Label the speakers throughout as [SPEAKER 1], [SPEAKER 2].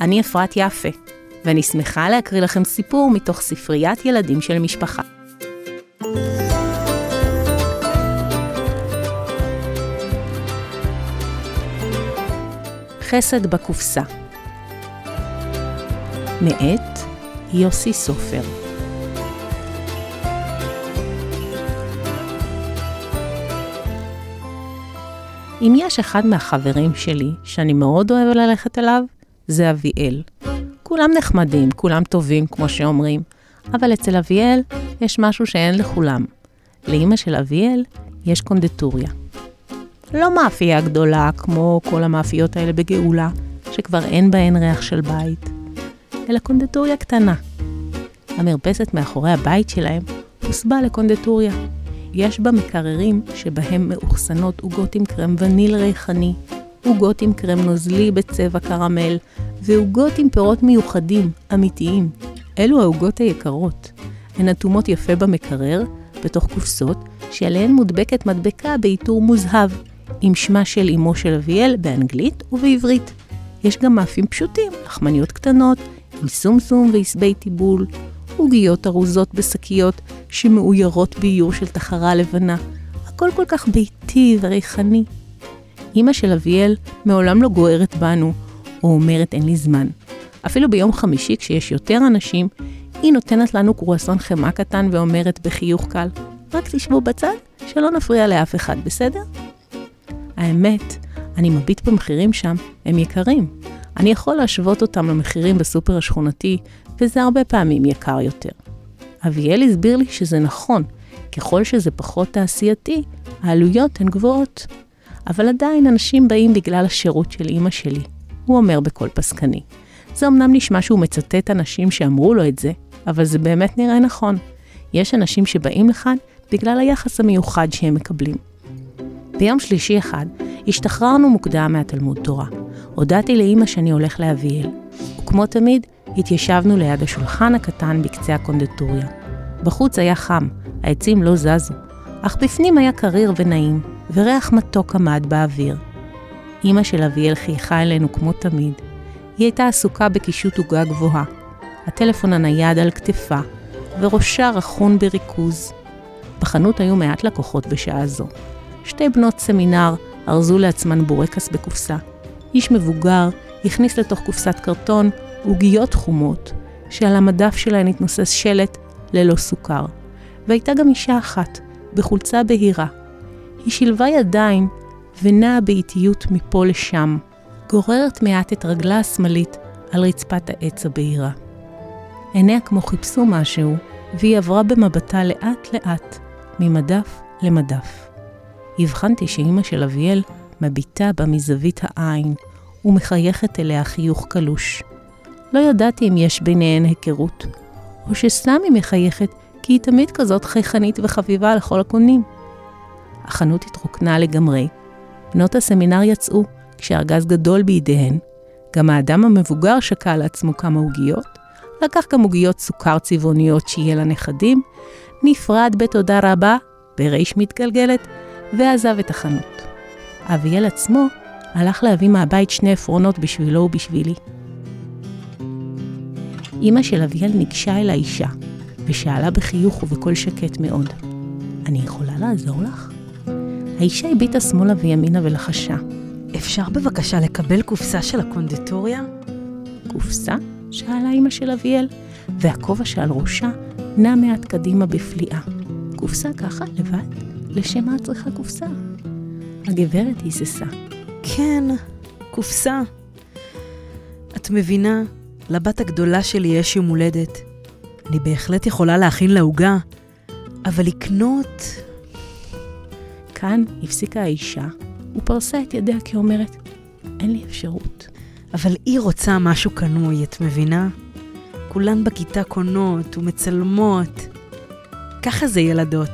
[SPEAKER 1] אני אפרת יפה, ואני שמחה להקריא לכם סיפור מתוך ספריית ילדים של משפחה. חסד בקופסה מאת יוסי סופר אם יש אחד מהחברים שלי שאני מאוד אוהב ללכת אליו, זה אביאל. כולם נחמדים, כולם טובים, כמו שאומרים, אבל אצל אביאל יש משהו שאין לכולם. לאימא של אביאל יש קונדטוריה. לא מאפייה גדולה כמו כל המאפיות האלה בגאולה, שכבר אין בהן ריח של בית, אלא קונדטוריה קטנה. המרפסת מאחורי הבית שלהם הוסבה לקונדטוריה. יש בה מקררים שבהם מאוחסנות עוגות עם קרם וניל ריחני, עוגות עם קרם נוזלי בצבע קרמל, ועוגות עם פירות מיוחדים, אמיתיים. אלו העוגות היקרות. הן אטומות יפה במקרר, בתוך קופסות, שעליהן מודבקת מדבקה בעיטור מוזהב, עם שמה של אמו של אביאל באנגלית ובעברית. יש גם מאפים פשוטים, לחמניות קטנות, עם סומסום ועשבי טיבול, עוגיות ארוזות בשקיות שמאוירות באיור של תחרה לבנה. הכל כל כך ביתי וריחני. אמא של אביאל מעולם לא גוערת בנו, או אומרת אין לי זמן. אפילו ביום חמישי, כשיש יותר אנשים, היא נותנת לנו קרואסון חמאה קטן ואומרת בחיוך קל, רק תשבו בצד, שלא נפריע לאף אחד, בסדר? האמת, אני מביט במחירים שם, הם יקרים. אני יכול להשוות אותם למחירים בסופר השכונתי, וזה הרבה פעמים יקר יותר. אביאל הסביר לי שזה נכון, ככל שזה פחות תעשייתי, העלויות הן גבוהות. אבל עדיין אנשים באים בגלל השירות של אימא שלי, הוא אומר בקול פסקני. זה אמנם נשמע שהוא מצטט אנשים שאמרו לו את זה, אבל זה באמת נראה נכון. יש אנשים שבאים לכאן בגלל היחס המיוחד שהם מקבלים. ביום שלישי אחד השתחררנו מוקדם מהתלמוד תורה. הודעתי לאימא שאני הולך לאביאל, וכמו תמיד, התיישבנו ליד השולחן הקטן בקצה הקונדטוריה. בחוץ היה חם, העצים לא זזו, אך בפנים היה קריר ונעים, וריח מתוק עמד באוויר. אמא של אביאל חייכה אלינו כמו תמיד. היא הייתה עסוקה בקישוט עוגה גבוהה, הטלפון הנייד על כתפה, וראשה רכון בריכוז. בחנות היו מעט לקוחות בשעה זו. שתי בנות סמינר ארזו לעצמן בורקס בקופסה. איש מבוגר הכניס לתוך קופסת קרטון עוגיות חומות, שעל המדף שלהן התנוסס שלט ללא סוכר. והייתה גם אישה אחת, בחולצה בהירה. היא שילבה ידיים ונעה באיטיות מפה לשם, גוררת מעט את רגלה השמאלית על רצפת העץ הבהירה. עיניה כמו חיפשו משהו, והיא עברה במבטה לאט-לאט, ממדף למדף. הבחנתי שאימא של אביאל מביטה בה מזווית העין, ומחייכת אליה חיוך קלוש. לא ידעתי אם יש ביניהן היכרות, או היא מחייכת כי היא תמיד כזאת חייכנית וחביבה לכל הקונים. החנות התרוקנה לגמרי. בנות הסמינר יצאו כשארגז גדול בידיהן. גם האדם המבוגר שקע לעצמו כמה עוגיות, לקח גם עוגיות סוכר צבעוניות שיהיה לנכדים, נפרד בתודה רבה, בריש מתגלגלת, ועזב את החנות. אביאל עצמו הלך להביא מהבית שני עפרונות בשבילו ובשבילי. אמא של אביאל ניגשה אל האישה, ושאלה בחיוך ובקול שקט מאוד, אני יכולה לעזור לך? האישה הביטה שמאלה וימינה ולחשה.
[SPEAKER 2] אפשר בבקשה לקבל קופסה של הקונדיטוריה?
[SPEAKER 1] קופסה? שאלה אמא של אביאל, והכובע שעל ראשה נע מעט קדימה בפליאה. קופסה ככה, לבד? לשם מה את צריכה קופסה? הגברת היססה.
[SPEAKER 2] כן, קופסה. את מבינה, לבת הגדולה שלי יש יום הולדת. אני בהחלט יכולה להכין לה עוגה, אבל לקנות...
[SPEAKER 1] כאן הפסיקה האישה ופרסה את ידיה כאומרת, אין לי אפשרות.
[SPEAKER 2] אבל היא רוצה משהו קנוי, את מבינה? כולן בכיתה קונות ומצלמות. ככה זה ילדות.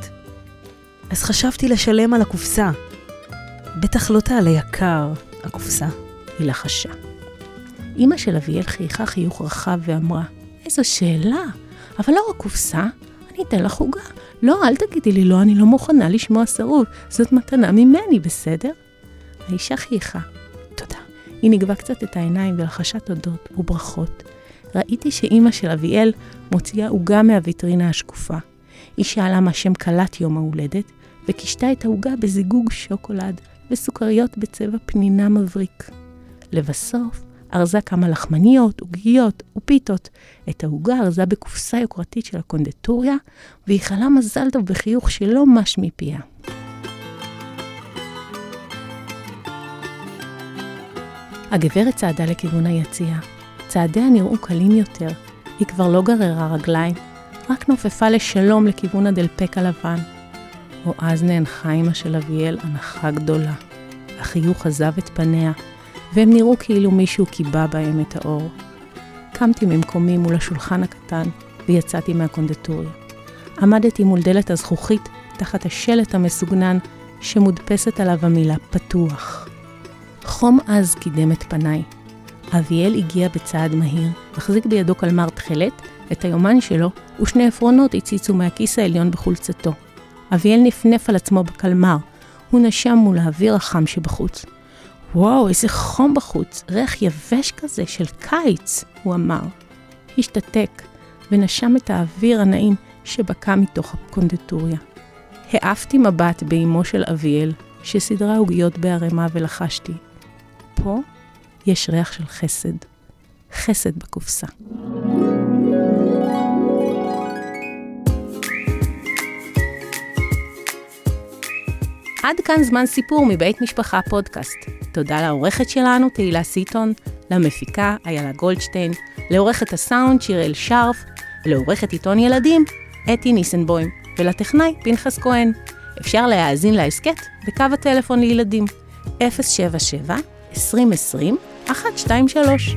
[SPEAKER 2] אז חשבתי לשלם על הקופסה. בטח לא תעלה יקר, הקופסה.
[SPEAKER 1] היא לחשה. אמא של אביאל חייכה חיוך רחב ואמרה, איזו שאלה, אבל לא רק קופסה, אני אתן לך עוגה. לא, אל תגידי לי לא, אני לא מוכנה לשמוע סירוב, זאת מתנה ממני, בסדר? האישה חייכה. תודה. היא נגבה קצת את העיניים ולחשה תודות וברכות. ראיתי שאימא של אביאל מוציאה עוגה מהוויטרינה השקופה. היא שאלה מה שם כלת יום ההולדת, וקישתה את העוגה בזיגוג שוקולד וסוכריות בצבע פנינה מבריק. לבסוף, ארזה כמה לחמניות, עוגיות ופיתות. את העוגה ארזה בקופסה יוקרתית של הקונדטוריה, ואיחלה מזל טוב בחיוך שלא מש מפיה. הגברת צעדה לכיוון היציאה. צעדיה נראו קלים יותר. היא כבר לא גררה רגליים, רק נופפה לשלום לכיוון הדלפק הלבן. או אז נאנחה אמא של אביאל הנחה גדולה. החיוך עזב את פניה, והם נראו כאילו מישהו קיבע בהם את האור. קמתי ממקומי מול השולחן הקטן, ויצאתי מהקונדטוריה. עמדתי מול דלת הזכוכית, תחת השלט המסוגנן, שמודפסת עליו המילה פתוח. חום עז קידם את פניי. אביאל הגיע בצעד מהיר, החזיק בידו קלמר תכלת, את היומן שלו, ושני עפרונות הציצו מהכיס העליון בחולצתו. אביאל נפנף על עצמו בקלמר, הוא נשם מול האוויר החם שבחוץ. וואו, איזה חום בחוץ, ריח יבש כזה של קיץ, הוא אמר. השתתק, ונשם את האוויר הנעים שבקע מתוך הקונדטוריה. העפתי מבט באמו של אביאל, שסידרה עוגיות בערימה ולחשתי. פה יש ריח של חסד. חסד בקופסה. עד כאן זמן סיפור מבית משפחה פודקאסט. תודה לעורכת שלנו, תהילה סיטון, למפיקה, איילה גולדשטיין, לעורכת הסאונד, שיראל שרף, לעורכת עיתון ילדים, אתי ניסנבוים, ולטכנאי, פנחס כהן. אפשר להאזין להסכת בקו הטלפון לילדים, 077 2020 123